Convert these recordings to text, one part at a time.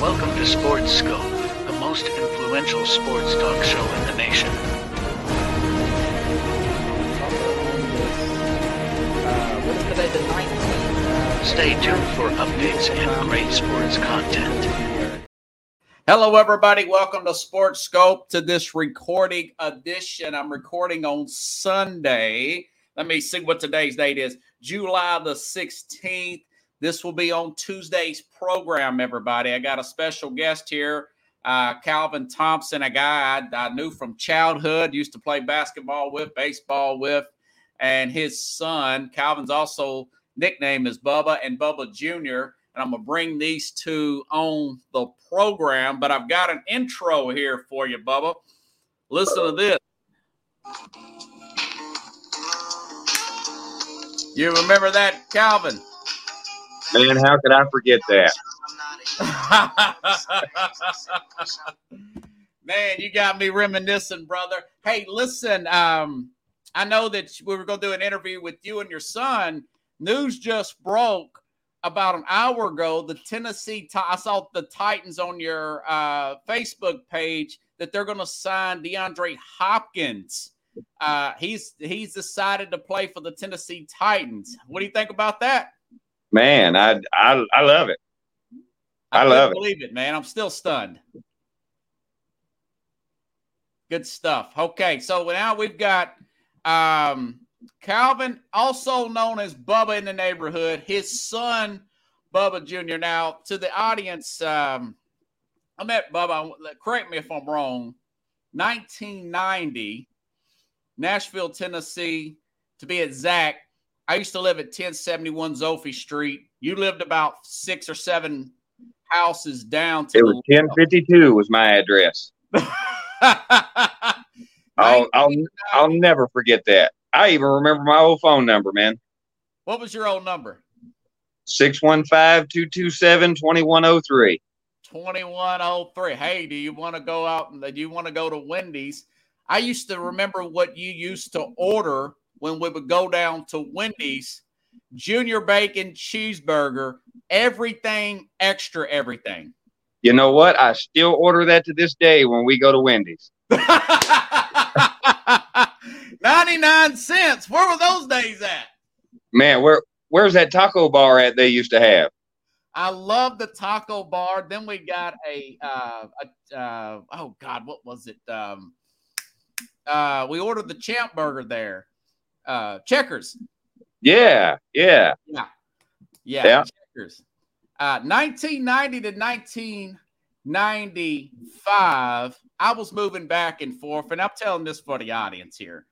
Welcome to Sports Skope, the most influential sports talk show in the nation. Stay tuned for updates and great sports content. Hello, everybody. Welcome to Sports Skope to this recording edition. I'm recording on Sunday. Let me see what today's date is July the 16th. This will be on Tuesday's program, everybody. I got a special guest here, uh, Calvin Thompson, a guy I, I knew from childhood, used to play basketball with, baseball with, and his son, Calvin's also nickname is Bubba and Bubba Jr. And I'm going to bring these two on the program, but I've got an intro here for you, Bubba. Listen to this. You remember that, Calvin? Man, how could I forget that? Man, you got me reminiscing, brother. Hey, listen, um, I know that we were going to do an interview with you and your son. News just broke about an hour ago. The Tennessee, I saw the Titans on your uh, Facebook page that they're going to sign DeAndre Hopkins. Uh, he's he's decided to play for the Tennessee Titans. What do you think about that? Man, I I, I love it. I, I love believe it, man. I'm still stunned. Good stuff. Okay, so now we've got um, Calvin, also known as Bubba in the neighborhood, his son, Bubba Jr. Now, to the audience, um, I met Bubba, correct me if I'm wrong, 1990, Nashville, Tennessee, to be exact. I used to live at 1071 Zophie Street. You lived about six or seven houses down to it was 1052 was my address. I'll, I'll I'll never forget that. I even remember my old phone number, man. What was your old number? 615-227-2103. 2103. Hey, do you want to go out and do you want to go to Wendy's? I used to remember what you used to order when we would go down to Wendy's, junior bacon cheeseburger, everything extra, everything. You know what? I still order that to this day when we go to Wendy's. 99 cents. Where were those days at? Man, where where's that taco bar at they used to have? I love the taco bar. Then we got a, uh, a uh, oh God, what was it? Um, uh, we ordered the champ burger there uh, checkers. Yeah, yeah, yeah, yeah. yeah. Checkers. Uh, 1990 to 1995, I was moving back and forth, and I'm telling this for the audience here.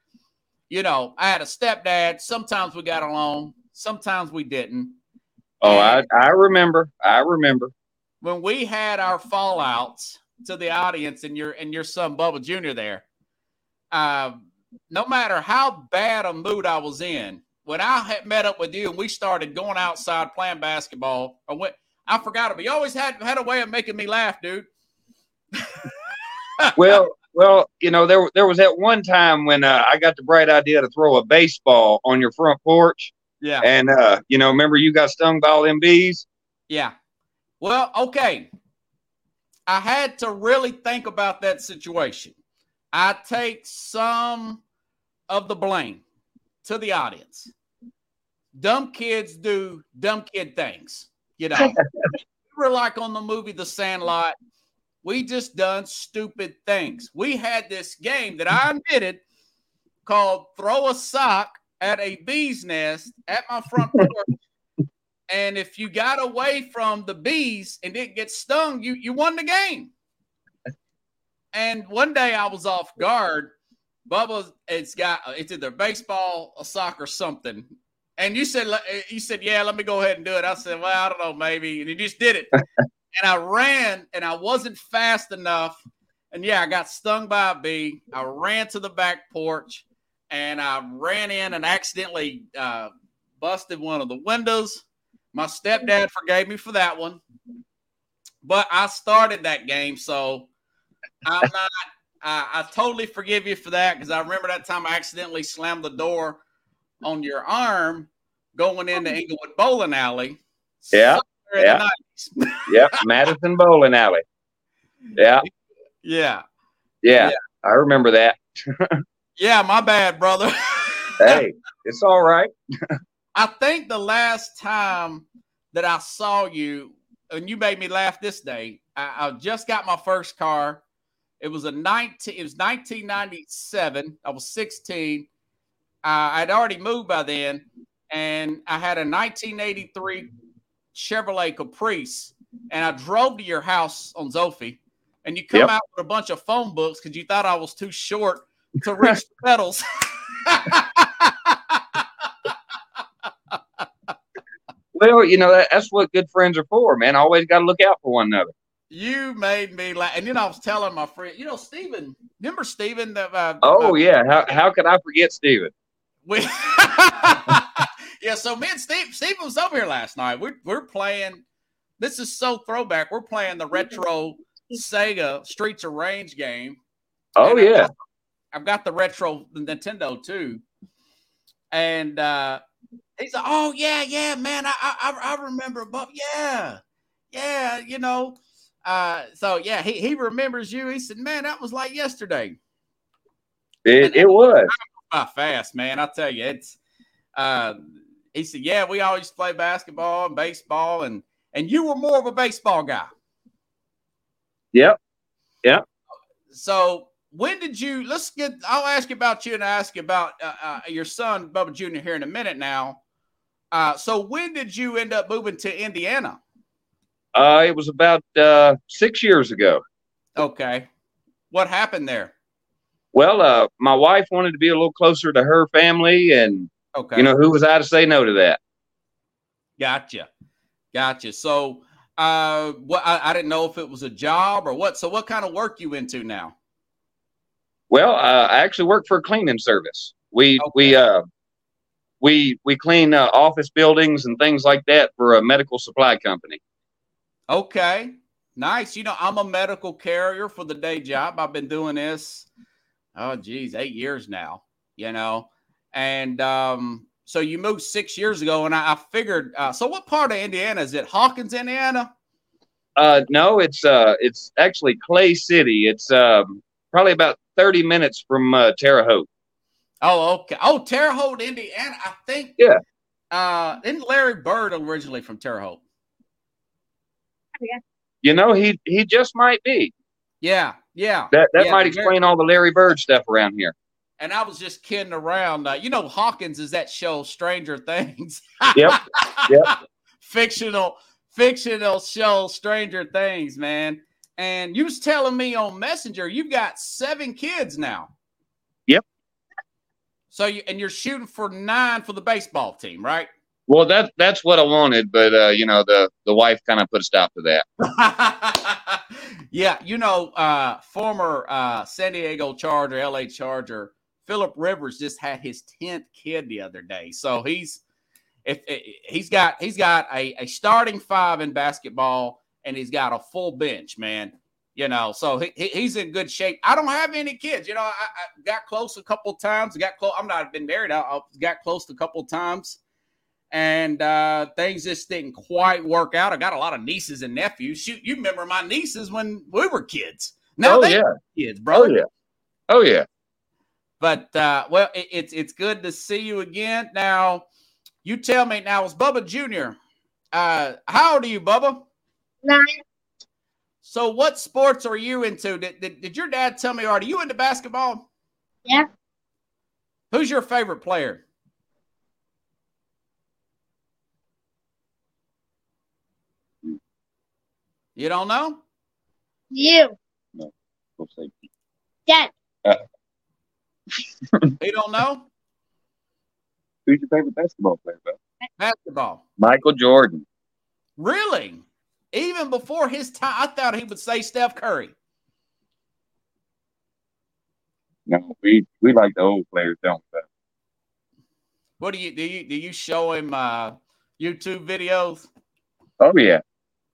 You know, I had a stepdad. Sometimes we got along, sometimes we didn't. Oh, I, I remember. I remember when we had our fallouts to the audience and your and your son Bubba Jr. there. Uh, no matter how bad a mood I was in, when I had met up with you and we started going outside playing basketball, I went. I forgot it, but you always had had a way of making me laugh, dude. well, well, you know, there there was that one time when uh, I got the bright idea to throw a baseball on your front porch. Yeah. And uh, you know, remember you got stung by all them bees? Yeah. Well, okay. I had to really think about that situation. I take some of the blame to the audience. Dumb kids do dumb kid things. You know, we were like on the movie The Sandlot. We just done stupid things. We had this game that I admitted called Throw a Sock at a Bee's Nest at my front porch. and if you got away from the bees and didn't get stung, you, you won the game. And one day I was off guard Bubba, it's got it's either baseball, or soccer, something. And you said you said, yeah, let me go ahead and do it. I said, well, I don't know, maybe. And he just did it. and I ran, and I wasn't fast enough. And yeah, I got stung by a bee. I ran to the back porch, and I ran in and accidentally uh, busted one of the windows. My stepdad forgave me for that one, but I started that game, so I'm not I, I totally forgive you for that because I remember that time I accidentally slammed the door on your arm going into oh. Inglewood Bowling Alley. Yeah. there in Yeah. Yep, Madison Bowling Alley. Yeah, yeah. yeah, I remember that. Yeah, my bad, brother. Hey, it's all right. I think the last time that I saw you, and you made me laugh this day, I, I just got my first car. It was a 19, it was 1997. I was 16. Uh, I'd already moved by then, and I had a 1983 Chevrolet Caprice, and I drove to your house on Zophie, and you come Yep. out with a bunch of phone books because you thought I was too short to reach the pedals. Well, you know that, that's what good friends are for, man. Always got to look out for one another. You made me laugh. And then I was telling my friend, you know, Steven, remember Steven? That, uh, Oh uh, yeah, how how could I forget Steven? We, yeah, so me and Steve, Steve was over here last night. We're, we're playing, this is so throwback. We're playing the retro Sega Streets of Rage game. Oh And I've yeah, got- I've got the retro Nintendo too. And uh he's like, Oh yeah, yeah, man. I I I remember Bob. Yeah, yeah, you know. Uh so yeah, he, he remembers you. He said, Man, that was like yesterday. it, it was. By fast, man. I tell you, it's uh he said, Yeah, we always play basketball and baseball, and and you were more of a baseball guy. Yep. Yep. So when did you? Let's get. I'll ask you about you and ask you about uh, uh, your son Bubba Jr. here in a minute now. Uh, so when did you end up moving to Indiana? Uh, it was about uh, six years ago. Okay, what happened there? Well, uh, my wife wanted to be a little closer to her family, and Okay, you know who was I to say no to that? gotcha, gotcha. So uh, what? I, I didn't know if it was a job or what. So what kind of work you into now? Well, uh, I actually work for a cleaning service. We Okay. we uh, we we clean uh, office buildings and things like that for a medical supply company. Okay, nice. You know, I'm a medical carrier for the day job. I've been doing this, oh geez, eight years now. You know, and um, so you moved six years ago, and I, I figured. Uh, so, what part of Indiana is it? Hawkins, Indiana. Uh, no, it's uh, it's actually Clay City. It's um, probably about thirty minutes from uh, Terre Haute. Oh, okay. Oh, Terre Haute, Indiana. I think. Yeah. Uh, isn't Larry Bird originally from Terre Haute? You know, he he just might be. Yeah, yeah. That that Yeah, might explain all the Larry Bird stuff around here. And I was just kidding around. Uh, you know, Hawkins is that show Stranger Things. Yep, yep. fictional, fictional show Stranger Things, man. And you was telling me on Messenger you've got seven kids now. Yep. So you and you're shooting for nine for the baseball team, right? Well, that that's what I wanted, but uh, you know, the the wife kind of put a stop to that. yeah, you know, uh, former uh, San Diego Charger, LA Charger, Philip Rivers just had his tenth kid the other day. So he's if, if he's got he's got a, a starting five in basketball and he's got a full bench, man. You know, so he, he- he's in good shape. I don't have any kids. You know, I, I got close a couple times. Got close. I'm not been married. I, I got close a couple times and uh, things just didn't quite work out. I got a lot of nieces and nephews. Shoot, you remember my nieces when we were kids. Now oh they yeah, kids, bro. oh yeah, oh yeah. But uh, well, it, it's it's good to see you again. Now, you tell me now, is Bubba Junior? Uh, how old are you, Bubba? Nine. So, what sports are you into? Did, did, did your dad tell me? Are you into basketball? Yeah. Who's your favorite player? You don't know? You. We'll see. Dad. You don't know? Who's your favorite basketball player, bro? Basketball. Michael Jordan. Really? Even before his time, I thought he would say Steph Curry. No, we we like the old players, don't we? What do you do? You do you show him uh, YouTube videos? Oh yeah.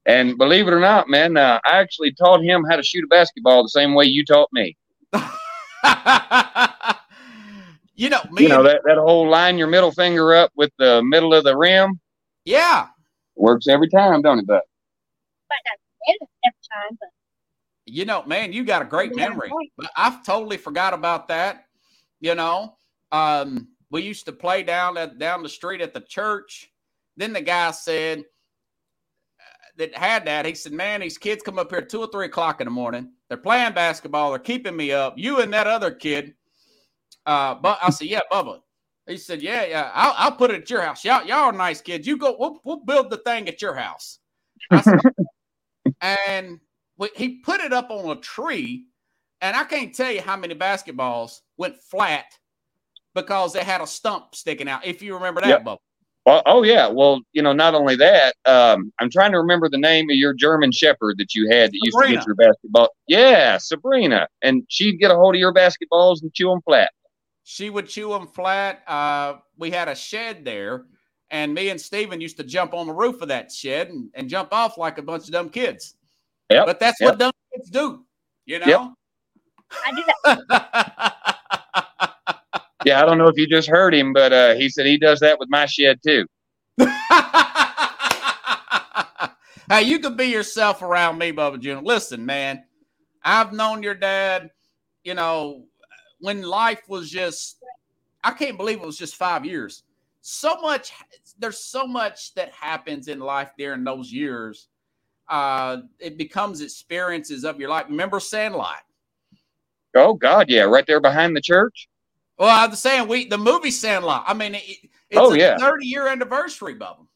And believe it or not, man, uh, I actually taught him how to shoot a basketball the same way you taught me. you know, me You know that that whole line your middle finger up with the middle of the rim. yeah, Works every time, don't it, Buck? Might not get it every time, but You know, man, you got a great memory. But I've totally forgot about that. You know, um, we used to play down at down the street at the church. Then the guy said that had that. He said, "Man, these kids come up here at two or three o'clock in the morning. They're playing basketball. They're keeping me up. You and that other kid." Uh, but I said, "Yeah, Bubba." He said, "Yeah, yeah. I'll, I'll put it at your house. Y'all, y'all are nice kids. You go. We'll, we'll build the thing at your house." Said, and we- he put it up on a tree, and I can't tell you how many basketballs went flat because they had a stump sticking out. If you remember that, Yep. Bubba. Well, oh yeah. Well, you know, not only that, um, I'm trying to remember the name of your German Shepherd that you had that used to get your basketball. Yeah, Sabrina, and she'd get a hold of your basketballs and chew them flat. She would chew them flat. Uh, we had a shed there, and me and Steven used to jump on the roof of that shed and, and jump off like a bunch of dumb kids. Yep, But that's yep. what dumb kids do, you know? I do that. Yeah, I don't know if you just heard him, but uh, he said he does that with my shed too. hey, you can be yourself around me, Bubba Jr. Listen, man, I've known your dad, you know, when life was just, I can't believe it was just five years. So much, there's so much that happens in life during those years. Uh, it becomes experiences of your life. Remember Sandlot? Oh God, yeah, right there behind the church. Well, I was saying we the movie Sandlot. I mean, it, it's Oh, a yeah. 30 year anniversary, Bubba.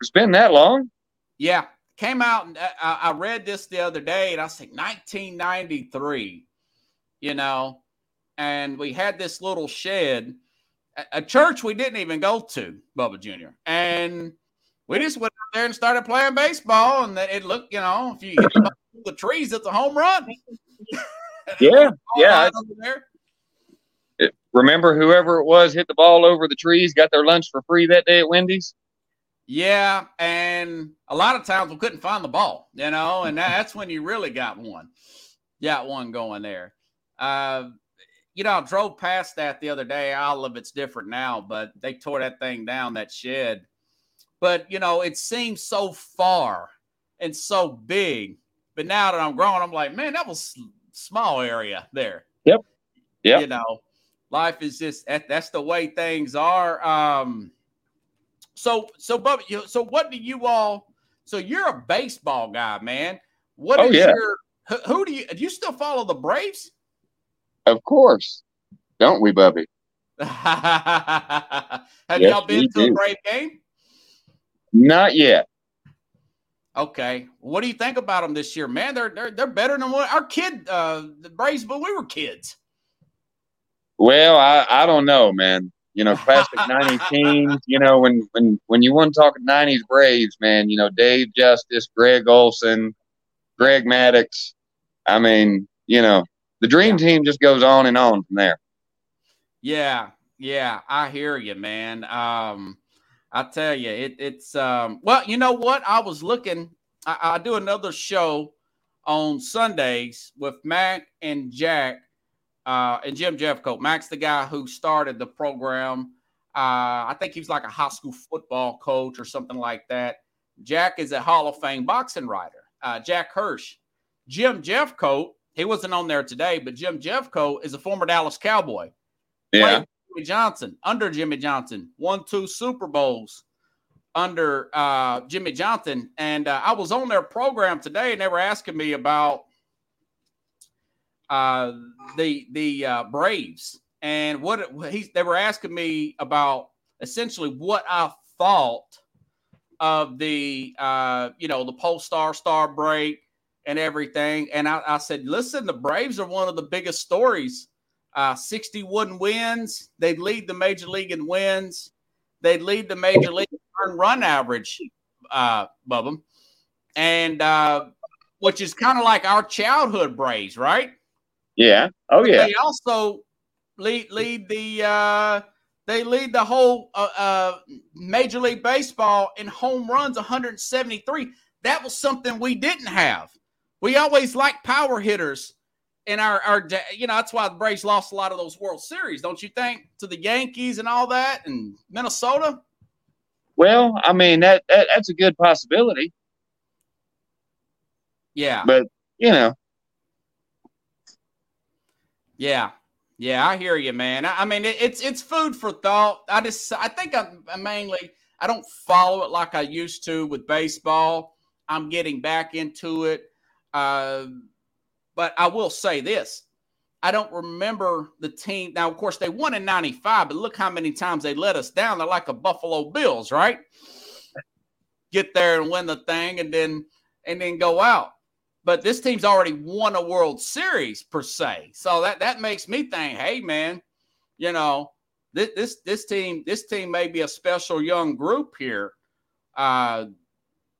It's been that long. Yeah, came out and uh, I, I read this the other day, and I was like, 1993, you know, and we had this little shed, a, church we didn't even go to, Bubba Jr. And we just went out there and started playing baseball, and it looked, you know, if you hit the, ball through the trees, it's a home run. Yeah, yeah. Over there. Remember, whoever it was hit the ball over the trees, got their lunch for free that day at Wendy's. Yeah, and a lot of times we couldn't find the ball, you know, and that's when you really got one, got one going there. Uh, you know, I drove past that the other day. All of it's different now, but they tore that thing down, that shed. But you know, it seems so far and so big. But now that I'm grown, I'm like, man, that was small area there. Yep. Yep. You know, life is just that, that's the way things are. Um, so, so, Bubba, you, so what do you all? So you're a baseball guy, man. What Oh, is yeah. your? Who, who do you? Do you still follow the Braves? Of course, don't we, Bubby? Have Yes, y'all been to a do. Brave game? Not yet. Okay, what do you think about them this year, man? They're they're, they're better than what our kid, uh, the Braves, when we were kids. Well, I, I don't know, man. You know, classic '90s teams. You know, when when when you want to talk '90s Braves, man. You know, Dave Justice, Greg Olson, Greg Maddux. I mean, you know, the dream team just goes on and on from there. Yeah, yeah, I hear you, man. Um, I tell you, it, it's um. Well, you know what? I was looking. I, I do another show on Sundays with Mac and Jack uh, and Jim Jeffcoat. Mac's the guy who started the program. Uh, I think he's like a high school football coach or something like that. Jack is a Hall of Fame boxing writer. Uh, Jack Hirsch. Jim Jeffcoat, he wasn't on there today, but Jim Jeffcoat is a former Dallas Cowboy. Yeah. Jimmy Johnson under Jimmy Johnson, won two Super Bowls under uh, Jimmy Johnson. And uh, I was on their program today, and they were asking me about uh, the the uh, Braves and what they were asking me about essentially what I thought of the uh, you know the Polestar Star break and everything. And I, I said, listen, the Braves are one of the biggest stories. Uh, 61 wins. They lead the major league in wins. They lead the major league earned run average, uh, Bubba. And uh, which is kind of like our childhood Braves, right? Yeah. Oh yeah. They also lead lead the uh, they lead the whole uh, uh, Major League Baseball in home runs, 173. That was something we didn't have. We always liked power hitters in our our you know that's why the Braves lost a lot of those World Series, don't you think? To the Yankees and all that, and Minnesota. Well, I mean that, that that's a good possibility, Yeah. but you know, Yeah, yeah, I hear you, man. I, I mean, it, it's it's food for thought. I just, I think I'm, i mainly, I don't follow it like I used to with baseball. I'm getting back into it, uh, but I will say this: I don't remember the team. Now, of course, they won in '95, but look how many times they let us down. They're like a Buffalo Bills, right? Get there and win the thing, and then and then go out but this team's already won a World Series per se. So that that makes me think, hey man, you know, this this this team this team may be a special young group here uh,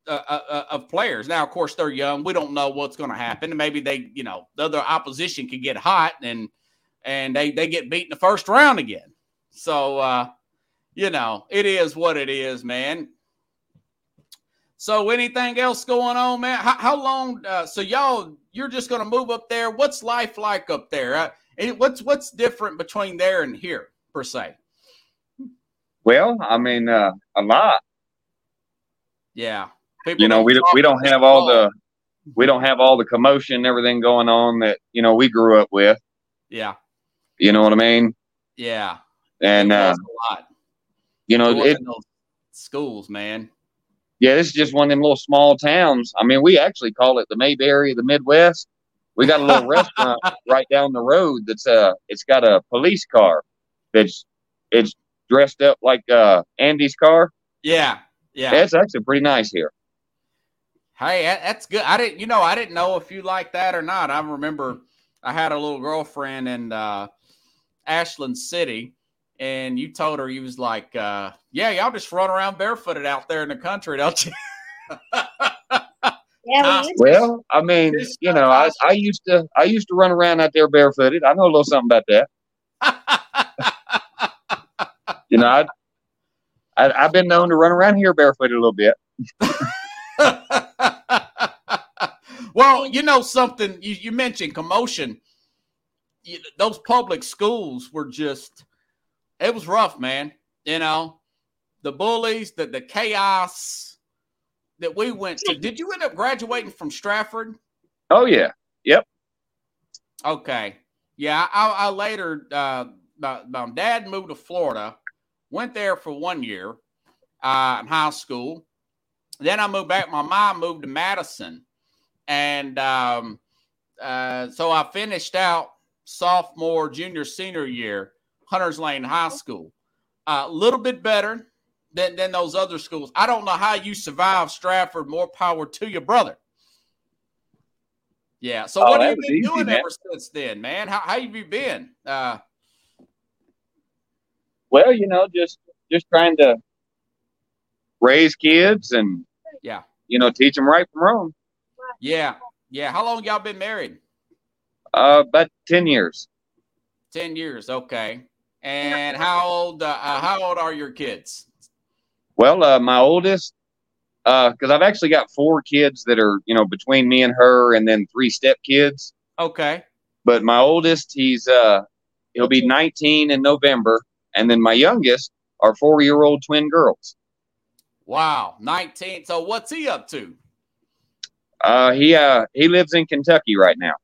uh, uh, of players. Now, of course, they're young. We don't know what's going to happen. Maybe they, you know, the other opposition could get hot and and they they get beat in the first round again. So uh, you know, it is what it is, man. So, anything else going on, man? How, how long? Uh, so, y'all, you're just going to move up there. What's life like up there? Uh, and what's what's different between there and here, per se? well, I mean uh, a lot. Yeah, People You know, we don't we don't have all the we don't have all the commotion and everything going on that you know we grew up with. Yeah, You know what I mean? yeah, And uh, a lot. you know, it schools, man. Yeah, this is just one of them little small towns. I mean, we actually call it the Mayberry of the Midwest. We got a little restaurant right down the road that's uh it's got a police car that's it's dressed up like uh Andy's car. Yeah, yeah. It's actually pretty nice here. Hey, that's good. I didn't, you know, I didn't know if you like that or not. I remember I had a little girlfriend in uh, Ashland City, and you told her you was like, uh, "Yeah, y'all just run around barefooted out there in the country, don't you?" Yeah, Ah, we Well, I mean, you know, I, I used to I used to run around out there barefooted. I know a little something about that. You know, I, I I've been known to run around here barefooted a little bit. well, you know something. You, you mentioned commotion. You, those public schools were just. It was rough, man. You know, the bullies, the the chaos that we went to. Did you end up graduating from Stratford? Oh yeah, Yep. Okay. Yeah, I, I later, uh, my, my dad moved to Florida, went there for one year uh, in high school. Then I moved back. My mom moved to Madison. And um, uh, so I finished out sophomore, junior, senior year, Hunters Lane High School. A little bit better than, than those other schools. I don't know how you survived Stratford. More power to your brother. Yeah. So Oh, what have you been easy, doing man. ever since then, man? How, how have you been? Uh, well, you know, just just trying to raise kids and Yeah. you know, teach them right from wrong. yeah. Yeah. How long y'all been married? Uh, about ten years. 10 years. Okay. And how old, uh, uh, how old are your kids? Well, uh, my oldest, because I've actually got four kids that are you know between me and her, and then three step kids. Okay. But my oldest, he's uh, he'll be 19 in November, and then my youngest are four year old twin girls. Wow. 19. So what's he up to? Uh, he uh, he lives in Kentucky right now.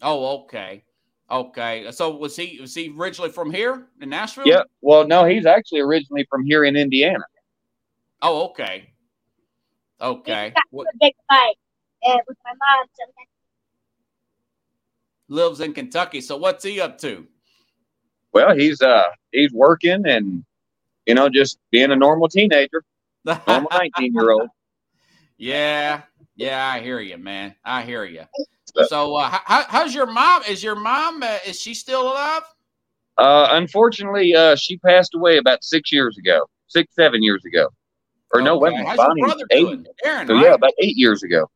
Oh, okay. Okay. So was he, was he originally from here in Nashville? Yeah. Well, no, he's actually originally from here in Indiana. Oh, okay. Okay. got What, a big fight uh, with my mom. Lives in Kentucky. So what's he up to? Well, he's uh, he's working and you know just being a normal teenager, normal 19 year old. Yeah, yeah, I hear you, man. I hear you. So, uh, how, how's your mom? Is your mom? Uh, is she still alive? Uh, unfortunately, uh, she passed away about six years ago, six seven years ago, or no, wait Okay. How's your Bonnie, brother eight. doing? Aaron, So right? yeah, about eight years ago.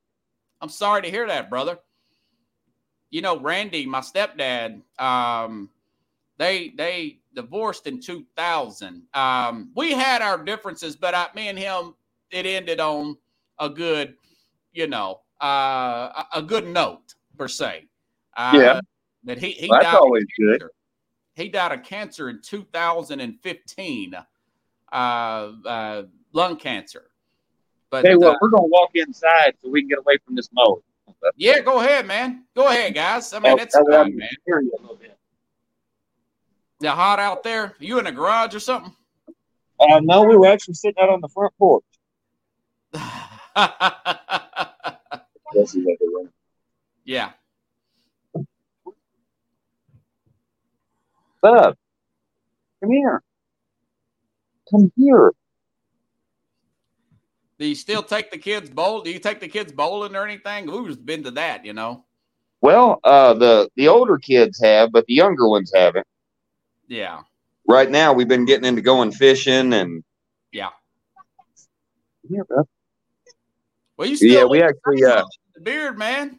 I'm sorry to hear that, brother. You know, Randy, my stepdad, um, they they divorced in 2000. Um, we had our differences, but I, me and him, it ended on a good, you know, uh, a, a good note per se. Uh, Yeah. But he he Well, that's died of always good. cancer. He died of cancer in 2015. uh, uh, lung cancer. But Hey, well, uh, we're gonna walk inside so we can get away from this mold. yeah, go ahead, man. Go ahead, guys. I mean, Oh, it's that fine, man. hear a little bit. Yeah, hot out there. You in the garage or something? Uh, no, we were actually sitting out on the front porch. Yes, you have yeah. Bub, come here. Come here. Do you still take the kids bowl? Do you take the kids bowling or anything? Who's been to that? You know? Well, uh, the the older kids have, but the younger ones haven't. Yeah. Right now, we've been getting into going fishing and Yeah. yeah, bub. Well, you still yeah. We actually uh, the beard, man.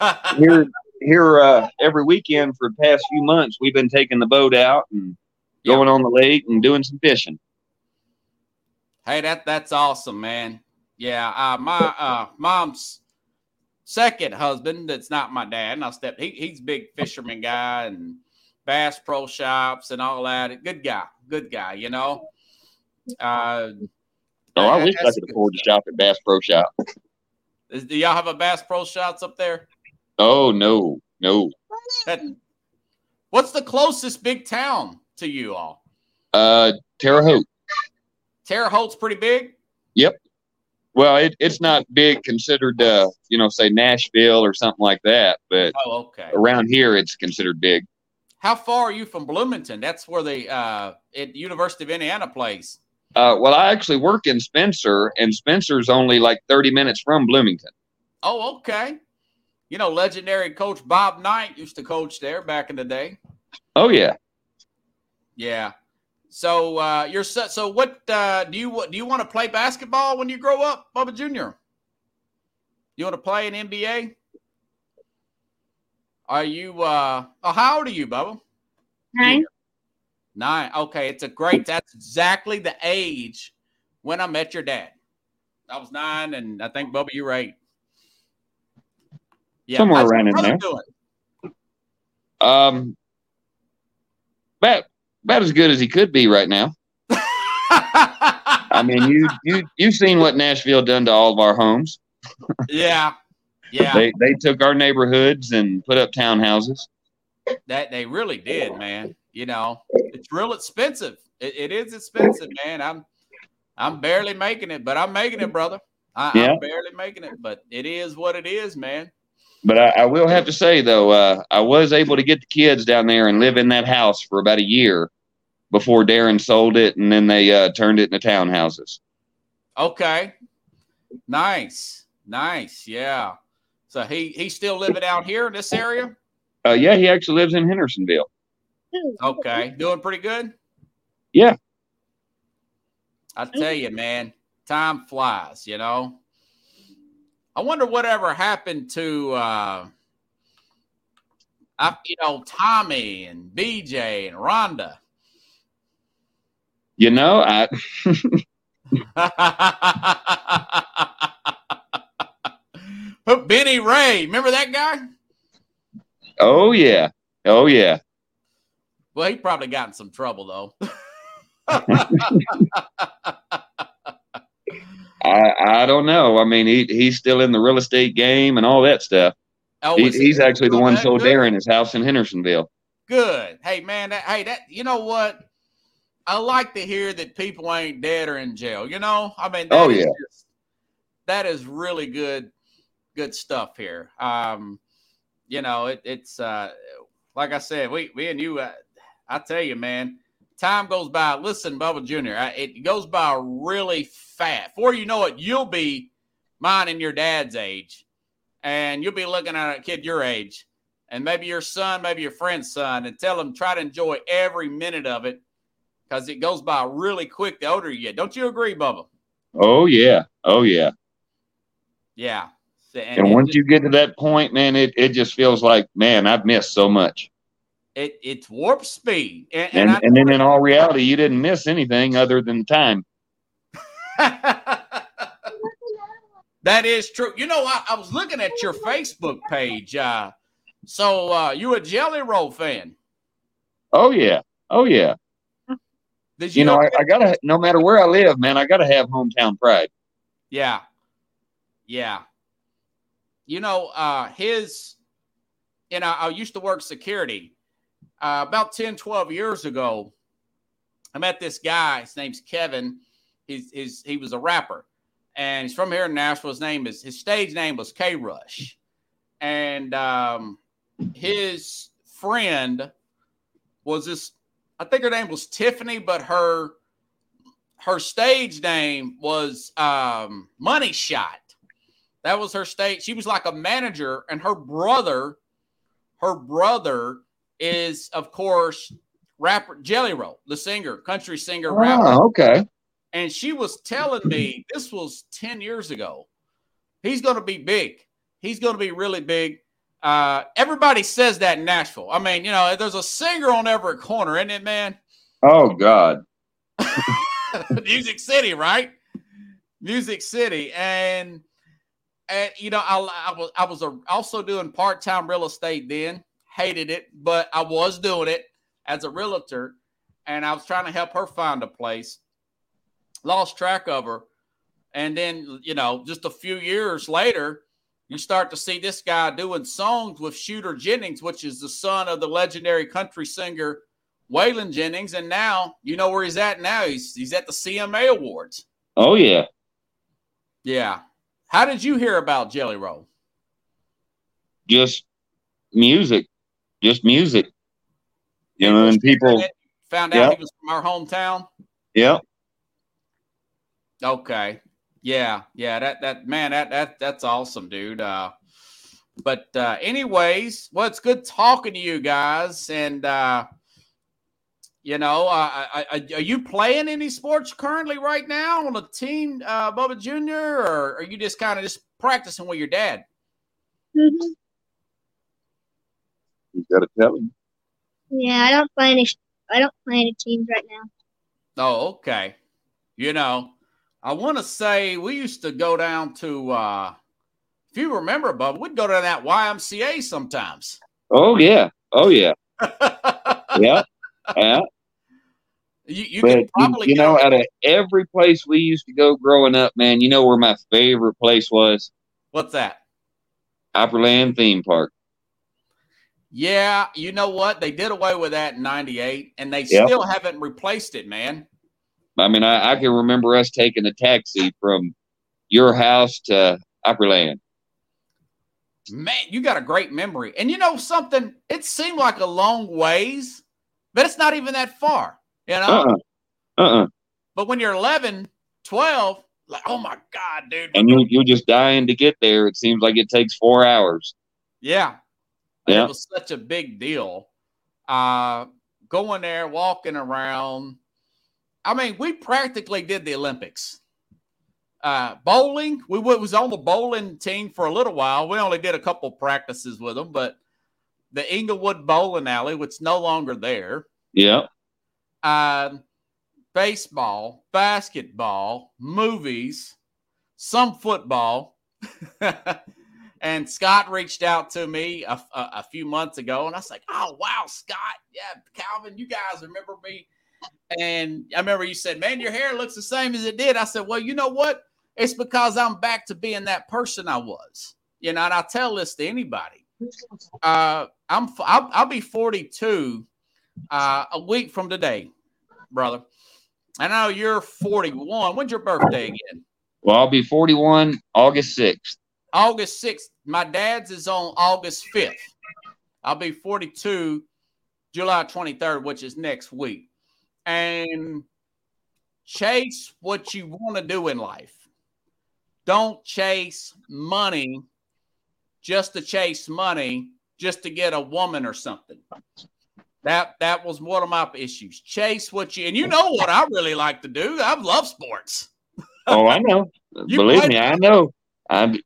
here here uh, every weekend for the past few months. We've been taking the boat out and going on the lake and doing some fishing. Hey, that that's awesome, man. Yeah, uh, my uh, mom's second husband, that's not my dad, and I stepped. He, he's a big fisherman guy and Bass Pro Shops and all that. Good guy, good guy. You know. Uh, Oh, I wish I could afford to shop at Bass Pro Shop. Is- do y'all have a Bass Pro Shops up there? Oh no, no. That, what's the closest big town to you all? Uh, Terre Haute. Terre Haute's pretty big. Yep. Well, it, it's not big considered, uh, you know, say Nashville or something like that, but Oh, okay. around here it's considered big. How far are you from Bloomington? That's where the uh, at University of Indiana plays. Uh, well, I actually work in Spencer, and Spencer's only like 30 minutes from Bloomington. Oh, okay. You know, legendary coach Bob Knight used to coach there back in the day. Oh yeah. Yeah. So uh, you're so, so what uh, do you do you want to play basketball when you grow up, Bubba Junior? You want to play in NBA? Are you uh oh, how old are you, Bubba? Nine. Nine. Okay, it's a great that's exactly the age when I met your dad. I was nine and I think Bubba, you were eight. Yeah, Somewhere around in there. doing? Um, about about as good as he could be right now. I mean, you you you've seen what Nashville done to all of our homes. yeah, yeah, They they took our neighborhoods and put up townhouses. that they really did, man. You know, it's real expensive. It, it is expensive, man. I'm I'm barely making it, but I'm making it, brother. I, Yeah. I'm barely making it, but it is what it is, man. But I, I will have to say though, uh, I was able to get the kids down there and live in that house for about a year before Darren sold it, and then they uh, turned it into townhouses. Okay, nice, nice, yeah. So he he's still living out here in this area. Uh, yeah, he actually lives in Hendersonville. Okay, doing pretty good. Yeah. I tell you, man, time flies. You know. I wonder whatever happened to, uh, I, you know, Tommy and BJ and Rhonda. You know, I Benny Ray, remember that guy? oh yeah, oh yeah. Well, he probably got in some trouble though. I I don't know. I mean, he he's still in the real estate game and all that stuff. Oh, He, he's actually the one sold good? Darren his house in Hendersonville. Good. Hey, man. That, hey, that you know what? I like to hear that people ain't dead or in jail. You know, I mean, that Oh, is yeah. just- that is really good, good stuff here. Um, you know, it, it's uh, like I said, we we and you. Uh, I tell you, man, time goes by. Listen, Bubba Junior, I, it goes by really fast. Before you know it, you'll be mine and your dad's age, and you'll be looking at a kid your age and maybe your son, maybe your friend's son, and tell them try to enjoy every minute of it because it goes by really quick the older you get. Don't you agree, Bubba? Oh yeah, oh yeah. Yeah. And, And once you get to that point, man, it, it just feels like, man, I've missed so much. It it's warp speed, and, And and, and then in all reality, you didn't miss anything other than time. That is true. You know, I, I was looking at your Facebook page. Uh, so uh, you a Jelly Roll fan? Oh yeah, oh yeah. Did You know, ever I, I gotta no matter where I live, man, I gotta have hometown pride. Yeah. Yeah. You know, uh his you know, I used to work security. Uh about 10, 12 years ago, I met this guy. His name's Kevin. He's, he's he was a rapper. And he's from here in Nashville. His name is his stage name was K Rush. And um his friend was this I think her name was Tiffany, but her her stage name was um, Money Shot. That was her stage. She was like a manager, and her brother, her brother is of course rapper Jelly Roll, the singer, country singer, rapper. Oh, okay. And she was telling me this was 10 years ago. He's going to be big. He's going to be really big. Uh, everybody says that in Nashville. I mean, you know, there's a singer on every corner, isn't it, man? Oh God. Music City, right? Music City, and and you know, I, I was I was a, also doing part time real estate then. Hated it, but I was doing it as a realtor, and I was trying to help her find a place. Lost track of her, and then you know, just a few years later, you start to see this guy doing songs with Shooter Jennings, which is the son of the legendary country singer Waylon Jennings, and now you know where he's at now. He's he's at the CMA Awards. Oh yeah. Yeah. How did you hear about Jelly Roll? Just music. Just music. You know, and people found out Yeah. he was from our hometown. yeah. Okay. Yeah, yeah, that that man, that that that's awesome, dude. Uh but uh anyways, well, it's good talking to you guys. And uh you know, uh, I, I, are you playing any sports currently right now on a team, uh, Bubba Jr., or are you just kind of just practicing with your dad? Mhm. You gotta tell him. Yeah, I don't play any. I don't play any teams right now. Oh, okay. You know, I want to say we used to go down to, uh, if you remember, Bubba, we'd go to that YMCA sometimes. Oh yeah. Oh yeah. Yeah. Yeah. you you But could probably you know, go- out of every place we used to go growing up, man, you know where my favorite place was? what's that? Opryland Theme Park. Yeah, you know what? They did away with that in 98 and they Yep. still haven't replaced it, man. I mean, I, I can remember us taking a taxi from your house to Opryland. Man, you got a great memory. And you know something? It seemed like a long ways, but it's not even that far, you know? Uh-uh. Uh-uh. But when you're 11, 12, like, oh my God, dude. And you, you're just dying to get there. It seems like it takes four hours. Yeah. Yeah. It was such a big deal. Uh going there, walking around. I mean, we practically did the Olympics. Uh bowling, we was on the bowling team for a little while. We only did a couple practices with them, but the Inglewood Bowling Alley, which is no longer there. Yeah. Um, baseball, basketball, movies, some football. and Scott reached out to me a, a, a few months ago, and I was like, "Oh wow, Scott, yeah, Calvin, you guys remember me?" And I remember you said, "Man, your hair looks the same as it did." I said, "Well, you know what? It's because I'm back to being that person I was." You know, and I tell this to anybody. Uh, I'm I'll, I'll be 42 uh, a week from today, brother. I know you're 41. When's your birthday again? Well, I'll be 41 August 6th. August 6th. My dad's is on August 5th. I'll be 42 July 23rd, which is next week. And chase what you want to do in life. Don't chase money just to chase money, just to get a woman or something. That that was one of my issues. Chase what you and you know what I really like to do. I love sports. Oh, I know. Believe me, I know. I,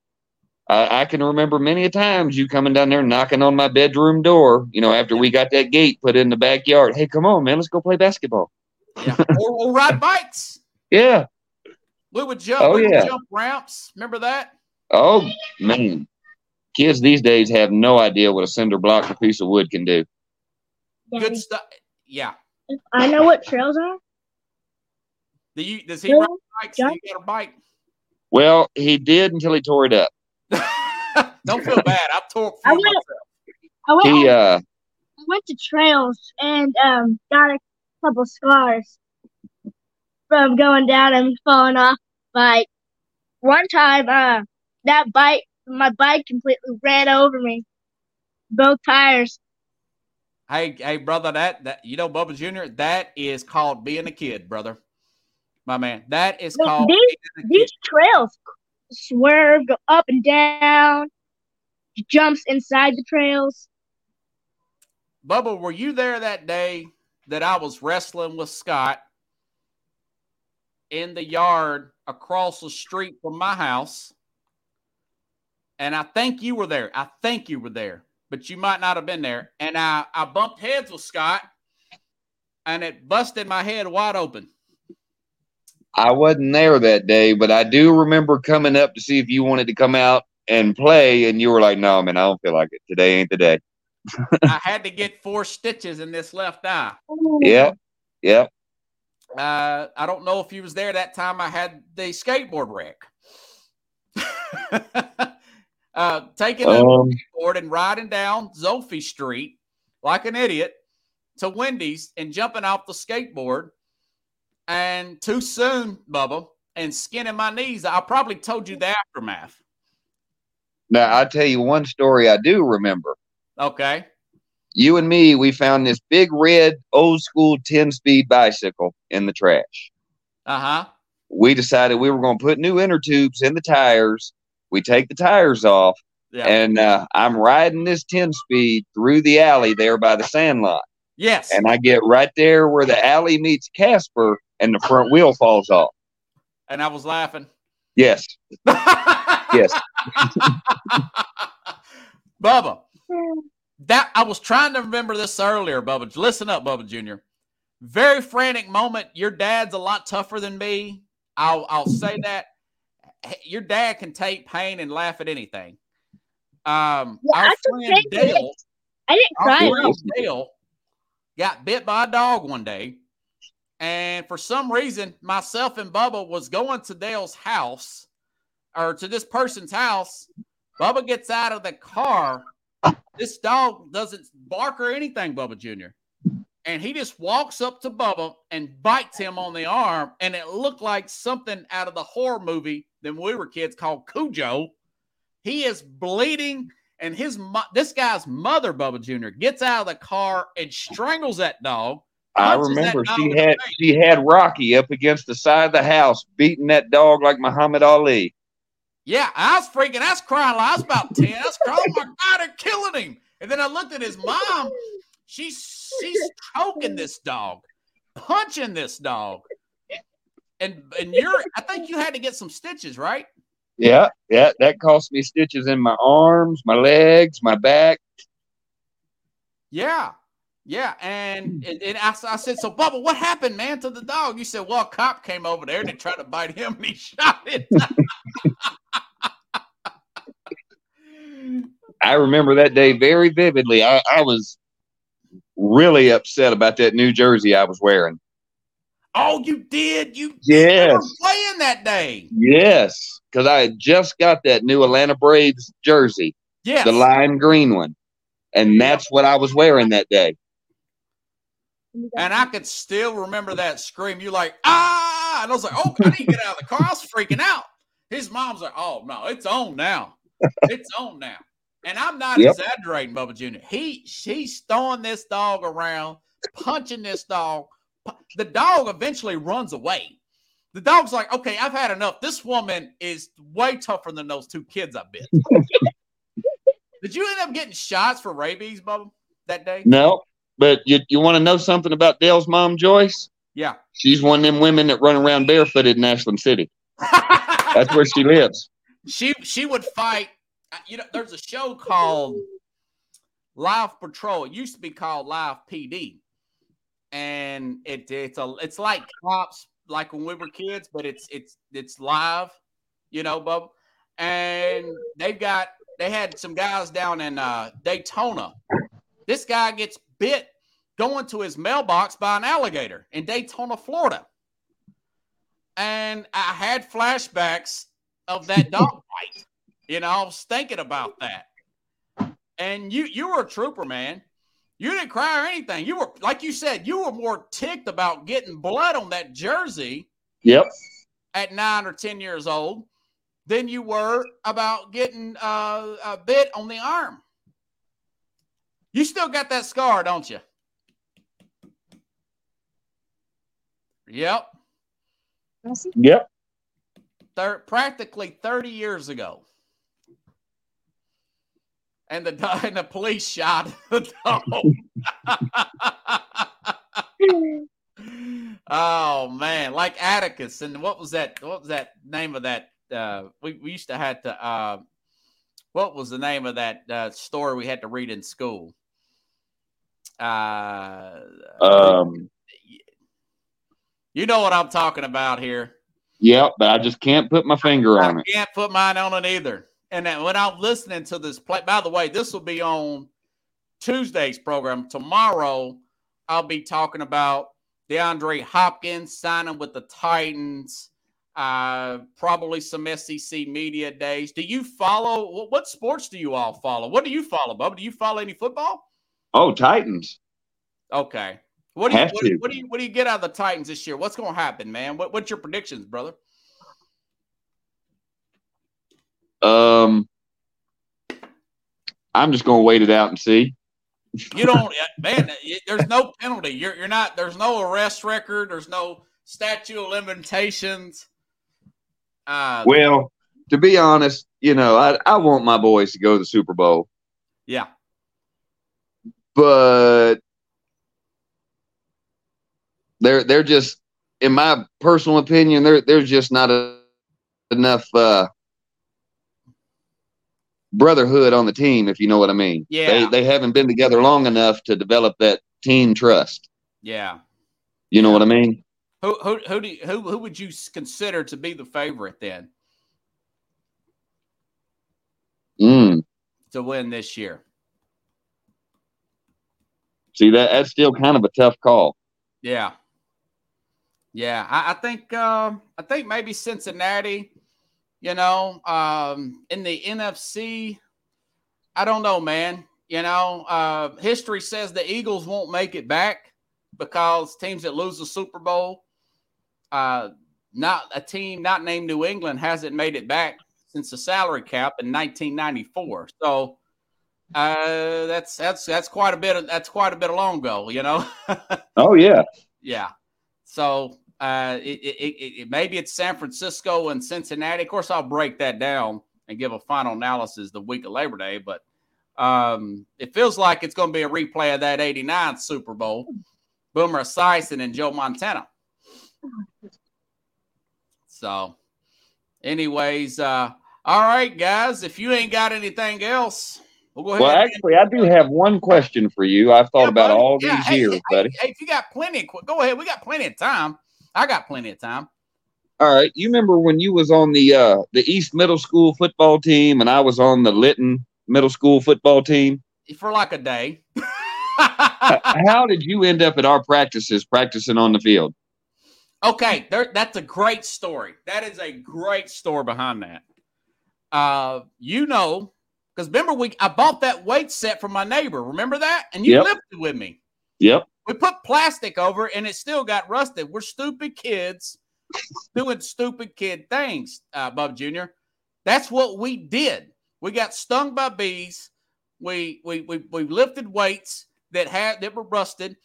I I can remember many a times you coming down there knocking on my bedroom door. You know, after we got that gate put in the backyard. Hey, come on, man, let's go play basketball. Yeah. or, or ride bikes. Yeah. We would jump. Oh, we would yeah. jump ramps. Remember that? Oh man, kids these days have no idea what a cinder block or piece of wood can do. Good stuff. Yeah. I know what trails are. Do you does he ride bikes? Do you got a bike? Well, he did until he tore it up. Don't feel bad. I've tore I I went- I went, He uh I went to trails and um got a couple scars from going down and falling off. Like one time, uh, that bike, my bike completely ran over me, both tires. Hey, hey, brother, that that you know, Bubba Jr., that is called being a kid, brother. My man. That is Well, called these- being a kid. These trails swerve, go up and down, jumps inside the trails. Bubba, were you there that day that I was wrestling with Scott in the yard across the street from my house? And I think you were there. I think you were there, but you might not have been there. And I, I bumped heads with Scott and it busted my head wide open. I wasn't there that day, but I do remember coming up to see if you wanted to come out and play, and you were like, "No, man, I don't feel like it. Today ain't the day." I had to get four stitches in this left eye. Yep, yep. Uh, I don't know if you was there that time. I had the skateboard wreck. uh, taking a Um, skateboard and riding down Zophy Street like an idiot to Wendy's and jumping off the skateboard. And too soon, Bubba, and skinning my knees. I probably told you the aftermath. now I'll tell you one story I do remember. Okay. You and me, we found this big red old school ten speed bicycle in the trash. Uh huh. We decided we were going to put new inner tubes in the tires. We take the tires off, Yeah. and uh, I'm riding this ten speed through the alley there by the sand lot. yes. and I get right there where the alley meets Casper, and the front wheel falls off. and I was laughing. Yes, yes. Bubba, that I was trying to remember this earlier, Bubba. Listen up, Bubba Jr. Very frantic moment. Your dad's a lot tougher than me. I'll I'll say that. Your dad can take pain and laugh at anything. Um, Yeah, our I friend Dale, I didn't our cry. friend. Dale got bit by a dog one day, and for some reason, myself and Bubba was going to Dale's house or to this person's house. Bubba gets out of the car. This dog doesn't bark or anything, Bubba Jr. And he just walks up to Bubba and bites him on the arm. And it looked like something out of the horror movie when we were kids called Cujo. He is bleeding, and his mo- this guy's mother, Bubba Jr., gets out of the car and strangles that dog. I remember she had she had Rocky up against the side of the house, beating that dog like Muhammad Ali. Yeah, I was freaking. I was crying. I was about ten. I was crying. Oh my god, they're killing him. And then I looked at his mom. She's she's choking this dog, punching this dog. And and you're. I think you had to get some stitches, right? Yeah, yeah. That cost me stitches in my arms, my legs, my back. Yeah, yeah. And hmm. and, and I, s- I said, so Bubba, what happened, man, to the dog? You said, well, a cop came over there and they tried to bite him and he shot it. I remember that day very vividly. I, I was really upset about that New Jersey I was wearing. oh, you did. You Yes. you were playing that day. Yes, because I had just got that new Atlanta Braves jersey, Yes. the lime green one, and that's what I was wearing that day. And I could still remember that scream. You're like, ah! And I was like, oh, I need to get out of the car. I was freaking out. His mom's like, oh, no, it's on now. It's on now. And I'm not Yep. exaggerating, Bubba Jr. He she's throwing this dog around, punching this dog. The dog eventually runs away. The dog's like, okay, I've had enough. This woman is way tougher than those two kids I bit. Did you end up getting shots for rabies, Bubba, that day? No, but you you want to know something about Dale's mom, Joyce? Yeah. She's one of them women that run around barefooted in Ashland City. That's where she lives. she she would fight. uh, You know, there's a show called Live Patrol. It used to be called Live PD, and it it's a it's like cops like when we were kids, but it's it's it's live, you know, Bub. And they've got they had some guys down in uh, Daytona. This guy gets bit going to his mailbox by an alligator in Daytona, Florida. and I had flashbacks of that dog fight. You know, I was thinking about that. And you you were a trooper, man. You didn't cry or anything. You were like you said, you were more ticked about getting blood on that jersey. Yep. At nine or ten years old, than you were about getting uh, a bit on the arm. You still got that scar, don't you? Yep. Yep. Thir- practically 30 years ago. And the, and the police shot the dog. oh man, like Atticus and what was that? What was that name of that? Uh, we, we used to have to. Uh, what was the name of that uh, story we had to read in school? Uh, Um, you know what I'm talking about here. yep, but I just can't put my finger on I it. can't put mine on it either. And then when I'm listening to this play, by the way, this will be on Tuesday's program. Tomorrow, I'll be talking about DeAndre Hopkins signing with the Titans. Uh, probably some SEC media days. Do you follow what, what sports do you all follow? What do you follow, Bub? Do you follow any football? Oh, Titans. Okay. What do you what, do you- what do you what do you get out of the Titans this year? What's going to happen, man? What, what's your predictions, brother? Um, I'm just gonna wait it out and see. You don't, man. There's no penalty. You're you're not. There's no arrest record. There's no statute of limitations. Uh, Well, to be honest, you know, I, I want my boys to go to the Super Bowl, yeah, but they're they're just, in my personal opinion, there there's just not a, enough uh, brotherhood on the team, if you know what I mean. Yeah. They they haven't been together long enough to develop that team trust. yeah. You know what I mean? Who who who do you, who who would you consider to be the favorite then Mm. to win this year? See that that's still kind of a tough call. Yeah, yeah. I, I think um, I think maybe Cincinnati. You know, um, in the NFC, I don't know, man. You know, uh, history says the Eagles won't make it back because teams that lose the Super Bowl, uh, not a team not named New England hasn't made it back since the salary cap in 1994. So uh, that's that's that's quite a bit. Of, that's quite a bit of long ago. You know. Oh yeah. Yeah. So uh, it, it, it, maybe it's San Francisco and Cincinnati. Of course, I'll break that down and give a final analysis the week of Labor Day. But um, it feels like it's going to be a replay of that '89 Super Bowl. Boomer Esiason and Joe Montana. So, anyways, uh, all right, guys. If you ain't got anything else, we'll go ahead. Well, actually, I do have one question for you. I've thought Yeah, about buddy. all Yeah, these hey, years, hey, buddy. Hey, if you got plenty, of, go ahead. We got plenty of time. I got plenty of time. All right, you remember when you was on the uh, the East Middle School football team, and I was on the Litton Middle School football team? for like a day. How did you end up at our practices practicing on the field? okay, there, that's a great story. That is a great story behind that. Uh, you know, because remember we I bought that weight set from my neighbor. Remember that? And you Yep. lifted with me. Yep. We put plastic over it and it still got rusted. We're stupid kids doing stupid kid things, uh, Bub Jr. That's what we did. We got stung by bees. We we we, we lifted weights that had that were rusted.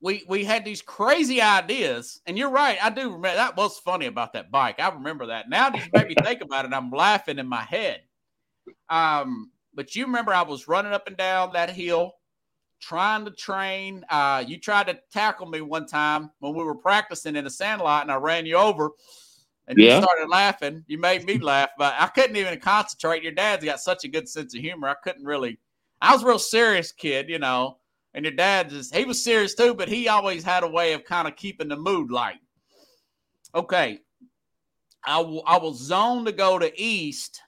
We we had these crazy ideas, and you're right. I do remember that was funny about that bike. I remember that. Now Just made me think about it, I'm laughing in my head. Um, but you remember I was running up and down that hill trying to train. Uh, you tried to tackle me one time when we were practicing in the sandlot, and I ran you over. And Yeah. you started laughing. You made me laugh, but I couldn't even concentrate. Your dad's got such a good sense of humor. I couldn't really. I was a real serious kid, you know, and your dad just he was serious too, but he always had a way of kind of keeping the mood light. Okay, I w- I was zoned to go to East,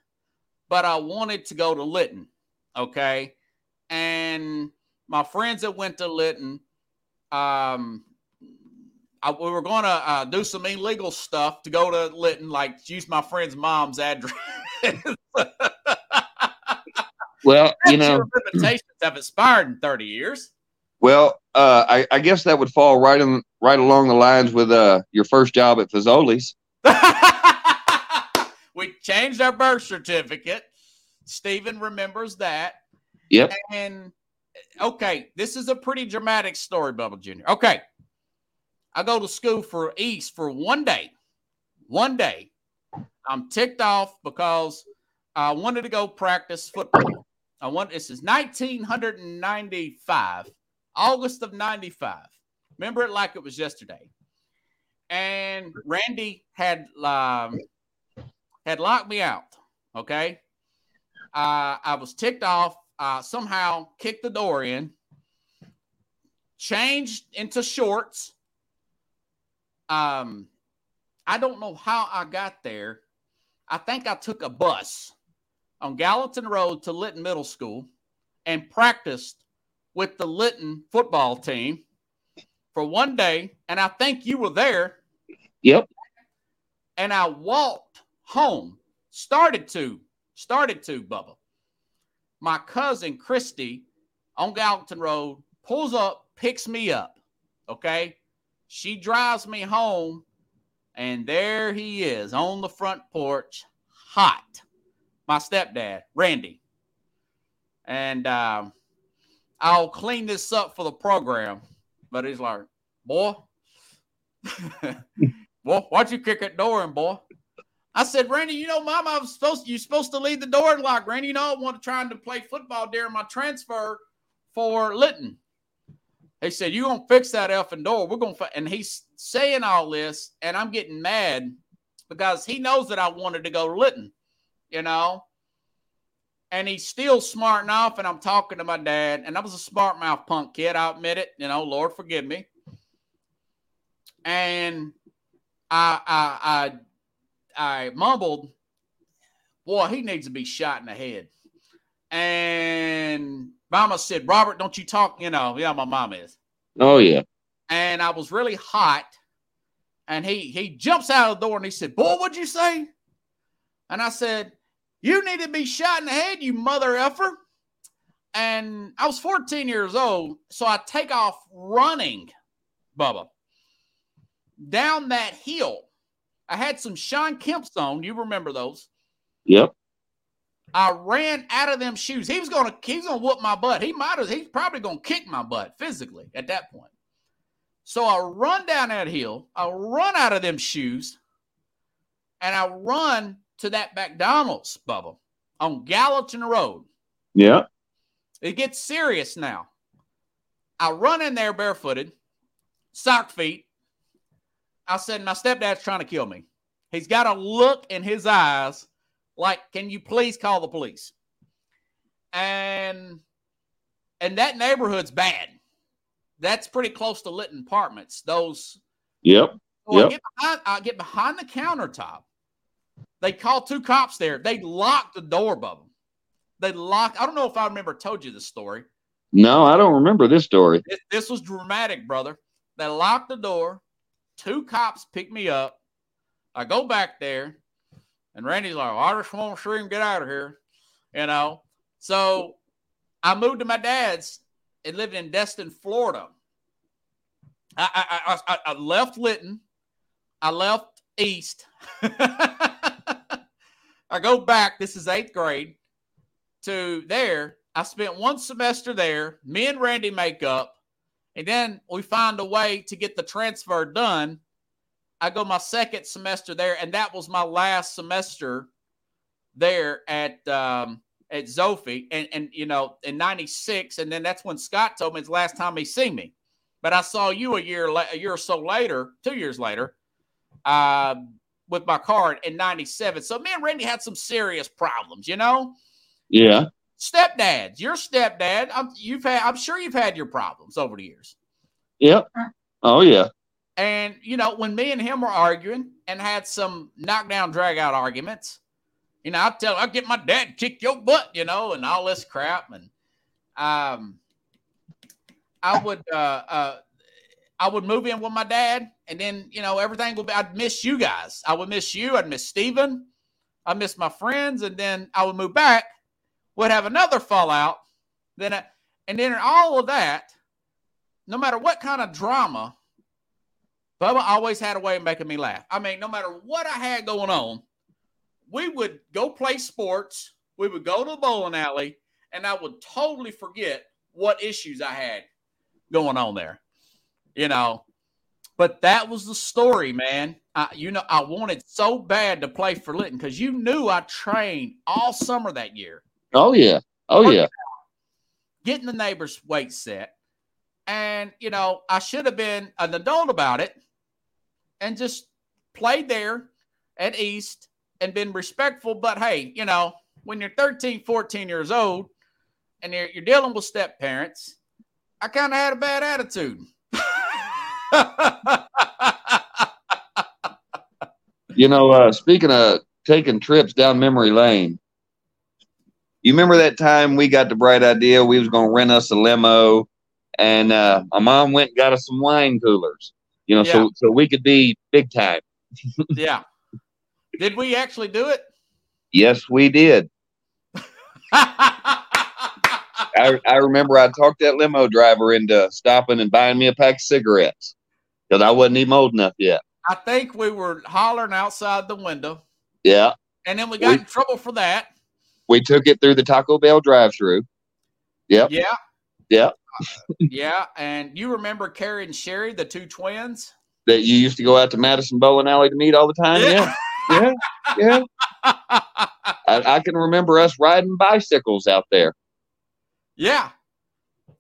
but I wanted to go to Litton. Okay, and my friends that went to Litton, um, I, we were going to uh, do some illegal stuff to go to Litton, like use my friend's mom's address. well, you know, limitations have expired in 30 years. Well, uh, I, I, guess that would fall right in, right along the lines with uh, your first job at Fazoli's. we changed our birth certificate. Stephen remembers that. Yep. And okay, this is a pretty dramatic story, Bubba Jr. Okay. I go to school for East for one day. One day. I'm ticked off because I wanted to go practice football. I want this is 1995, August of 95. Remember it like it was yesterday. And Randy had um, had locked me out. Okay. Uh, I was ticked off. Uh, somehow kicked the door in, changed into shorts. Um, I don't know how I got there. I think I took a bus on Gallatin Road to Litton Middle School and practiced with the Litton football team for one day. And I think you were there. Yep. And I walked home, started to, started to, Bubba my cousin Christy on Gallatin Road pulls up, picks me up. Okay. She drives me home, and there he is on the front porch, hot. My stepdad, Randy. And uh, I'll clean this up for the program. But he's like, boy, boy, why'd you kick that door in, boy? I said, Randy, you know, Mom, I was supposed to, you're supposed to leave the door locked. Randy, you know, I want to try to play football during my transfer for Litton. He said, You're gonna fix that effing door. We're gonna and he's saying all this, and I'm getting mad because he knows that I wanted to go to Litton, you know. And he's still smarting off, and I'm talking to my dad, and I was a smart mouth punk kid, I'll admit it, you know, Lord forgive me. And I I I I mumbled, boy, he needs to be shot in the head. And Mama said, Robert, don't you talk, you know, yeah, my mom is. Oh, yeah. And I was really hot. And he he jumps out of the door and he said, Boy, what'd you say? And I said, You need to be shot in the head, you mother effer. And I was 14 years old. So I take off running, Bubba, down that hill I had some Shawn Kemp's on. You remember those? Yep. I ran out of them shoes. He was gonna he's gonna whoop my butt. He might have he's probably gonna kick my butt physically at that point. So I run down that hill, I run out of them shoes, and I run to that McDonald's bubble on Gallatin Road. Yeah. It gets serious now. I run in there barefooted, sock feet, I said, my stepdad's trying to kill me. He's got a look in his eyes like, can you please call the police? And and that neighborhood's bad. That's pretty close to Litton Apartments. Those. Yep. Oh, so yep. I, get behind, I get behind the countertop. They call two cops there. They locked the door above them. They locked. I don't know if I remember told you the story. No, I don't remember this story. This, this was dramatic, brother. They locked the door. Two cops pick me up. I go back there, and Randy's like, I just want to see him get out of here. You know? So I moved to my dad's and lived in Destin, Florida. I, I, I, I left Litton. I left East. I go back. This is eighth grade to there. I spent one semester there. Me and Randy make up. And then we find a way to get the transfer done. I go my second semester there, and that was my last semester there at um, at Zophie, and and you know in '96, and then that's when Scott told me it's last time he seen me. But I saw you a year a year or so later, two years later, uh, with my card in '97. So me and Randy had some serious problems, you know. Yeah stepdads, your stepdad, I'm, you've had, I'm sure you've had your problems over the years. Yep. Oh yeah. And you know, when me and him were arguing and had some knockdown drag out arguments, you know, I tell I get my dad kick your butt, you know, and all this crap. And um I would uh uh I would move in with my dad, and then you know everything would be. I'd miss you guys. I would miss you. I'd miss Steven. I miss my friends, and then I would move back. Would have another fallout. Then, and then all of that, no matter what kind of drama, Bubba always had a way of making me laugh. I mean, no matter what I had going on, we would go play sports. We would go to the bowling alley, and I would totally forget what issues I had going on there. You know, but that was the story, man. I, you know, I wanted so bad to play for Litton because you knew I trained all summer that year. Oh yeah, oh yeah. Getting the neighbors' weight set, and you know, I should have been an adult about it, and just played there at East and been respectful. But hey, you know, when you're 13, 14 years old, and you're, you're dealing with step parents, I kind of had a bad attitude. you know, uh, speaking of taking trips down memory lane, you remember that time we got the bright idea we was going to rent us a limo, and uh, my mom went and got us some wine coolers. You know, Yeah. so so we could be big time. yeah. Did we actually do it? Yes, we did. I, I remember I talked that limo driver into stopping and buying me a pack of cigarettes because I wasn't even old enough yet. I think we were hollering outside the window, Yeah, and then we got We- in trouble for that. We took it through the Taco Bell drive-through. Yep. Yeah. Yeah. Uh, yeah. And you remember Carrie and Sherry, the two twins? That you used to go out to Madison Bowling Alley to meet all the time. Yeah, yeah, yeah. I, I can remember us riding bicycles out there. yeah.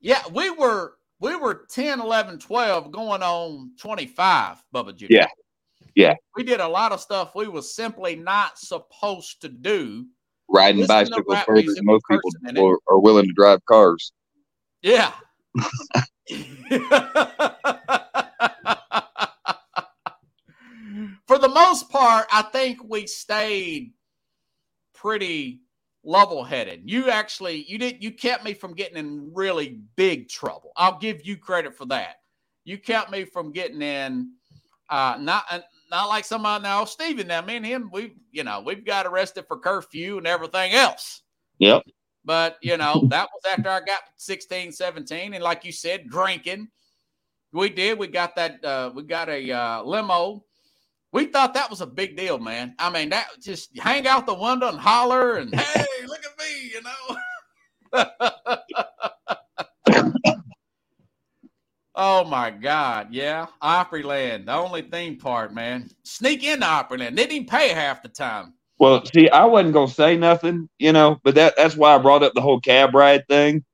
Yeah. We were we were 10, 11, 12 going on 25, Bubba Jr. Yeah. Yeah. We did a lot of stuff we was simply not supposed to do. Riding Listen bicycles further than most people cursing in it. are, are willing to drive cars. Yeah. For the most part, I think we stayed pretty level headed. You actually you did you kept me from getting in really big trouble. I'll give you credit for that. You kept me from getting in uh not uh, not like somebody now Steven now me and him we you know we've got arrested for curfew and everything else. Yep. But, you know, that was after I got 16, 17. And like you said, drinking. We did. We got that, uh, we got a uh, limo. We thought that was a big deal, man. I mean, that just hang out the window and holler and, hey, look at me, you know. oh my God. Yeah. Opryland, the only theme park, man. Sneak into Opryland. Didn't even pay half the time. Well, see, I wasn't gonna say nothing, you know, but that that's why I brought up the whole cab ride thing.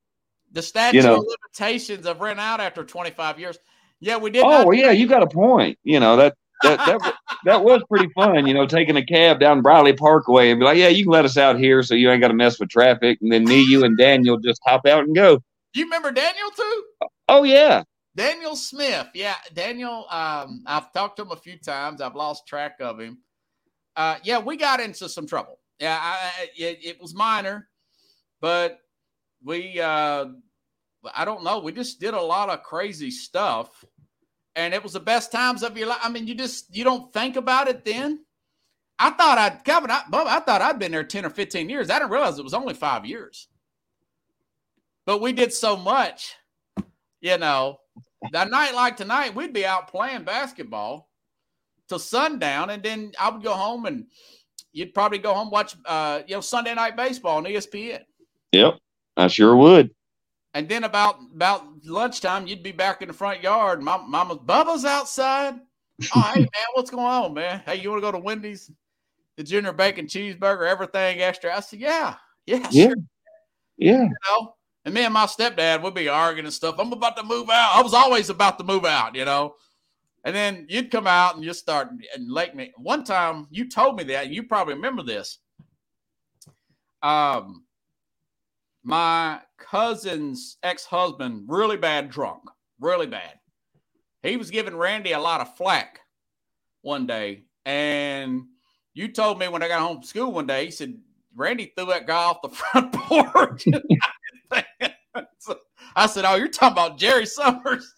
The statute You know. of limitations have run out after 25 years. Yeah, we did. Oh, yeah, you got a point. You know that that that that was pretty fun. You know, taking a cab down Briley Parkway and be like, "Yeah, you can let us out here, so you ain't got to mess with traffic." And then me, you, and Daniel just hop out and go. You remember Daniel too? Oh yeah, Daniel Smith. Yeah, Daniel. Um, I've talked to him a few times. I've lost track of him. Uh, yeah, we got into some trouble. Yeah, I, it, it was minor, but we. Uh, I don't know. We just did a lot of crazy stuff, and it was the best times of your life. I mean, you just you don't think about it then. I thought I'd Kevin. I, Bubba, I thought I'd been there ten or fifteen years. I didn't realize it was only five years. But we did so much, you know. A night like tonight, we'd be out playing basketball till sundown, and then I would go home and you'd probably go home watch, uh, you know, Sunday night baseball on ESPN. yep, I sure would. And then about about lunchtime, you'd be back in the front yard. Mom, Mama's Bubba's outside. Oh, hey man, what's going on, man? Hey, you want to go to Wendy's? The junior bacon cheeseburger, everything extra. I said, yeah, yeah, Yeah. sure. Yeah, You know. And me and my stepdad would be arguing and stuff. I'm about to move out. I was always about to move out, you know. And then you'd come out and you start and like me. One time you told me that, and you probably remember this. Um, my cousin's ex-husband, really bad drunk, really bad. He was giving Randy a lot of flack one day, and you told me when I got home from school one day, he said Randy threw that guy off the front porch. So I said, "Oh, you're talking about Jerry Summers."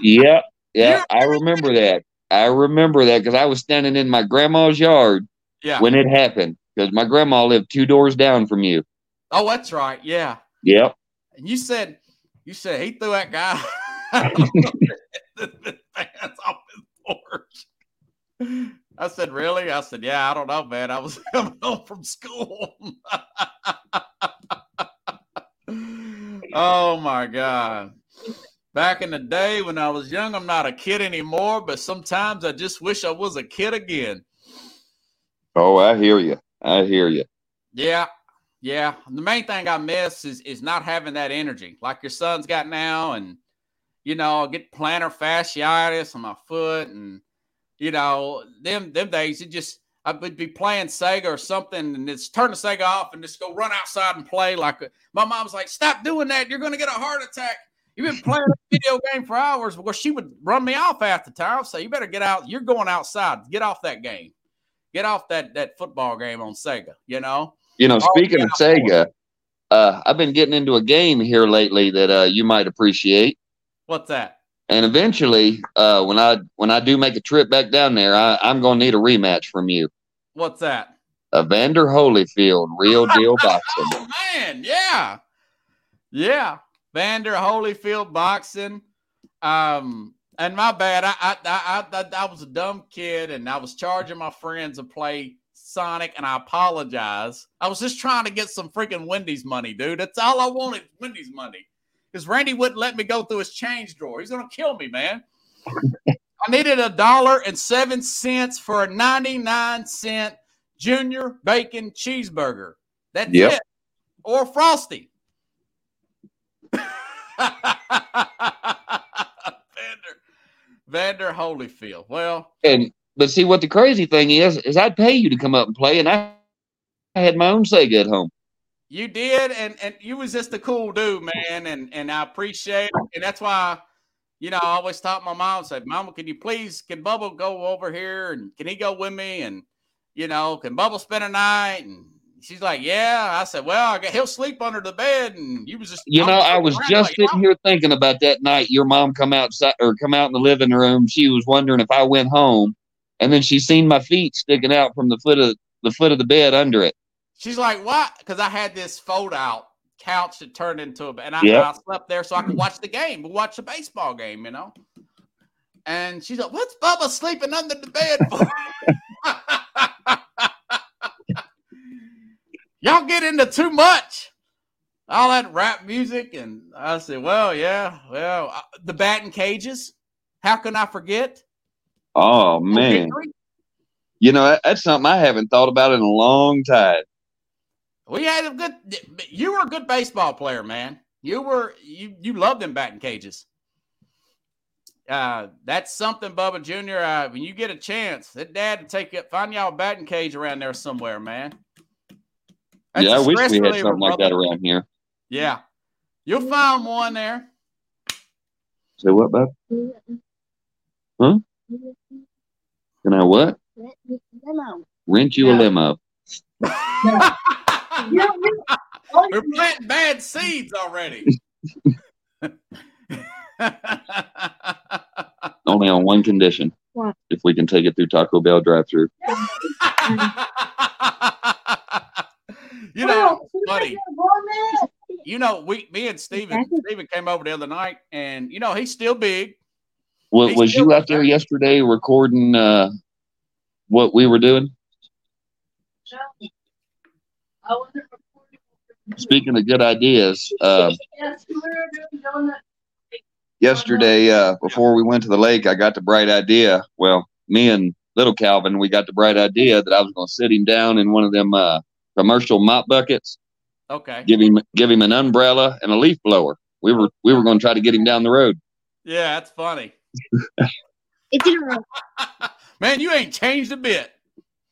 yeah, yeah, I remember that. I remember that because I was standing in my grandma's yard Yeah. when it happened because my grandma lived two doors down from you. oh, that's right. Yeah. Yep. And you said, you said he threw that guy off his porch. I said, really? I said, yeah, I don't know, man. I was coming home from school. Oh my God. Back in the day when I was young, I'm not a kid anymore, but sometimes I just wish I was a kid again. Oh, I hear you. I hear you. Yeah, yeah. The main thing I miss is is not having that energy like your son's got now, and you know, I get plantar fasciitis on my foot, and you know, them them days it just I would be playing Sega or something, and it's turn the Sega off and just go run outside and play. Like my mom's like, "Stop doing that! You're gonna get a heart attack." You've been playing a video game for hours. Well, she would run me off half the time. So you better get out. You're going outside. Get off that game. Get off that that football game on Sega. You know. You know, Oh, speaking of. Sega, uh, I've been getting into a game here lately that uh, you might appreciate. What's that? And eventually, uh, when I when I do make a trip back down there, I, I'm going to need a rematch from you. What's that? Evander Holyfield, real deal boxing. Oh man, yeah, yeah. Vander Holyfield boxing. Um, and my bad, I I, I I I was a dumb kid, and I was charging my friends to play Sonic, and I apologize. I was just trying to get some freaking Wendy's money, dude. That's all I wanted, Wendy's money. Because Randy wouldn't let me go through his change drawer. He's gonna kill me, man. I needed a dollar and seven cents for a 99 cent junior bacon cheeseburger. That's Yep. it. Or Frosty. Vander, Vander Holyfield. Well, And but see what the crazy thing is is I'd pay you to come up and play, and I, I had my own Sega at home. you did, and and you was just a cool dude, man, and and I appreciate it, and that's why. You know, I always taught my mom, and said, Mama, can you please, can Bubba go over here and can he go with me? And, you know, can Bubba spend a night? And she's like, Yeah. I said, Well, I got, he'll sleep under the bed. And you was just, You know, I was just like, sitting here thinking about that night. Your mom come outside or come out in the living room. She was wondering if I went home, and then she seen my feet sticking out from the foot of the foot of the bed under it. She's like, what? Because I had this fold out couch that turned into a and I, Yep. I slept there so I could watch the game, watch a baseball game, you know. And she's like, "What's Bubba sleeping under the bed for?" Y'all get into too much. All that rap music, and I said, "Well, yeah, well, uh, the batting cages. How can I forget?" Oh man, you know that's something I haven't thought about in a long time. We had a good. You were a good baseball player, man. You were you you loved them batting cages. Uh, that's something, Bubba Junior. Uh, when you get a chance, that dad to take it, find y'all a batting cage around there somewhere, man. That's yeah, a I wish we had reliever, something like that around here. Yeah, you'll find one there. Say what, bud? Can I what? Rent you a Yeah. limo. We're planting bad seeds already. Only on one condition. What? If we can take it through Taco Bell drive-through. you know, funny. You know, we, me and Steven, Steven came over the other night, and you know he's still big. Was, He's was you out there there. yesterday recording uh, what we were doing? Speaking of good ideas, uh, yesterday uh, before we went to the lake, I got the bright idea. Well, me and little Calvin, we got the bright idea that I was going to sit him down in one of them uh, commercial mop buckets, Okay. give him give him an umbrella and a leaf blower. We were we were going to try to get him down the road. Yeah, that's funny. It didn't work. Man, you ain't changed a bit.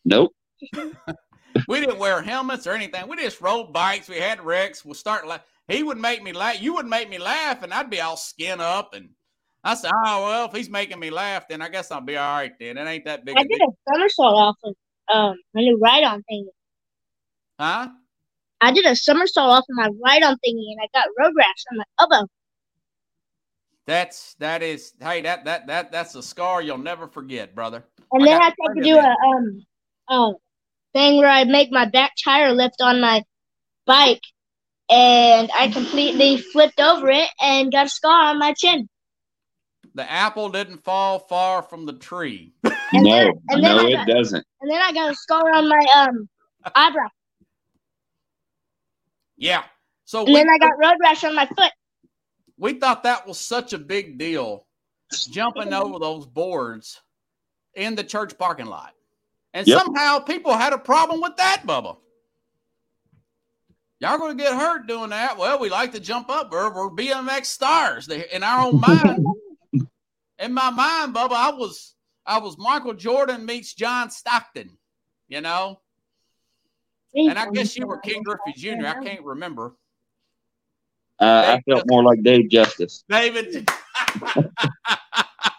Nope. We didn't wear helmets or anything. We just rode bikes. We had wrecks. We'll start like he would make me laugh. You would make me laugh, and I'd be all skin up. And I said, "Oh well, if he's making me laugh, then I guess I'll be all right. Then it ain't that big." I did a somersault off of um my new ride-on thingy. Huh? I did a somersault off of my ride-on thingy, and I got road rash on my elbow. That's that is hey that that that that's a scar you'll never forget, brother. And I then I tried to do a um uh thing where I make my back tire lift on my bike, and I completely flipped over it and got a scar on my chin. The apple didn't fall far from the tree. And no, then- and then no, I it got- doesn't. And then I got a scar on my um eyebrow. Yeah. So And we, then I got road rash on my foot. we thought that was such a big deal, jumping over those boards in the church parking lot, and Yep. somehow people had a problem with that, Bubba. Y'all gonna get hurt doing that? Well, we like to jump up. We're, we're BMX stars They- in our own mind. in my mind, Bubba, I was I was Michael Jordan meets John Stockton. You know, and I guess you were Ken Griffey Jr. I can't remember. Uh, I felt more like Dave Justice. David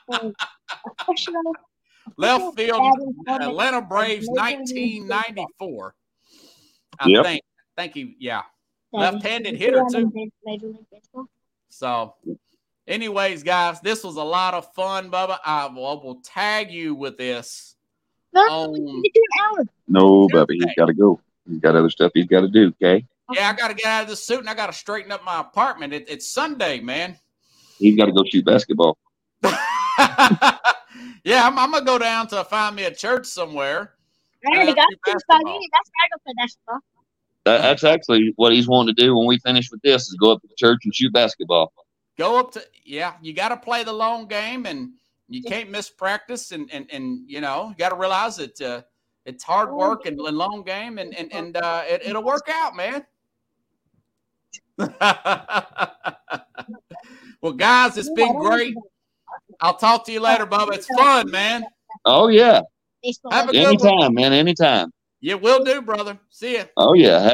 Professional. left field Atlanta Braves 1994. I Yep. think. Thank you. Yeah. Left-handed hitter, too. Major League Baseball. So, anyways, guys, this was a lot of fun, Bubba. I will, will tag you with this. No, we need to do an hour. No, Bubby, he's got to go. He's got other stuff he's got to do. Okay, Yeah, I got to get out of this suit and I got to straighten up my apartment. It, it's Sunday, man. he's got to go shoot basketball. yeah, I'm, I'm gonna go down to find me a church somewhere. I already Uh, got do two basketball. spaghetti. That's where I go play basketball. That, that's actually what he's wanting to do when we finish with this: is go up to the church and shoot basketball. Go up to yeah, you got to play the long game and you can't miss practice and and and you know you got to realize that uh, it's hard work and, and long game and and and uh, it, it'll work out, man. well, guys, it's been great. I'll talk to you later, Bubba. It's fun, man. Oh yeah, Baseball. Have a good one. anytime, man, anytime. Yeah, will do, brother. See ya. Oh yeah.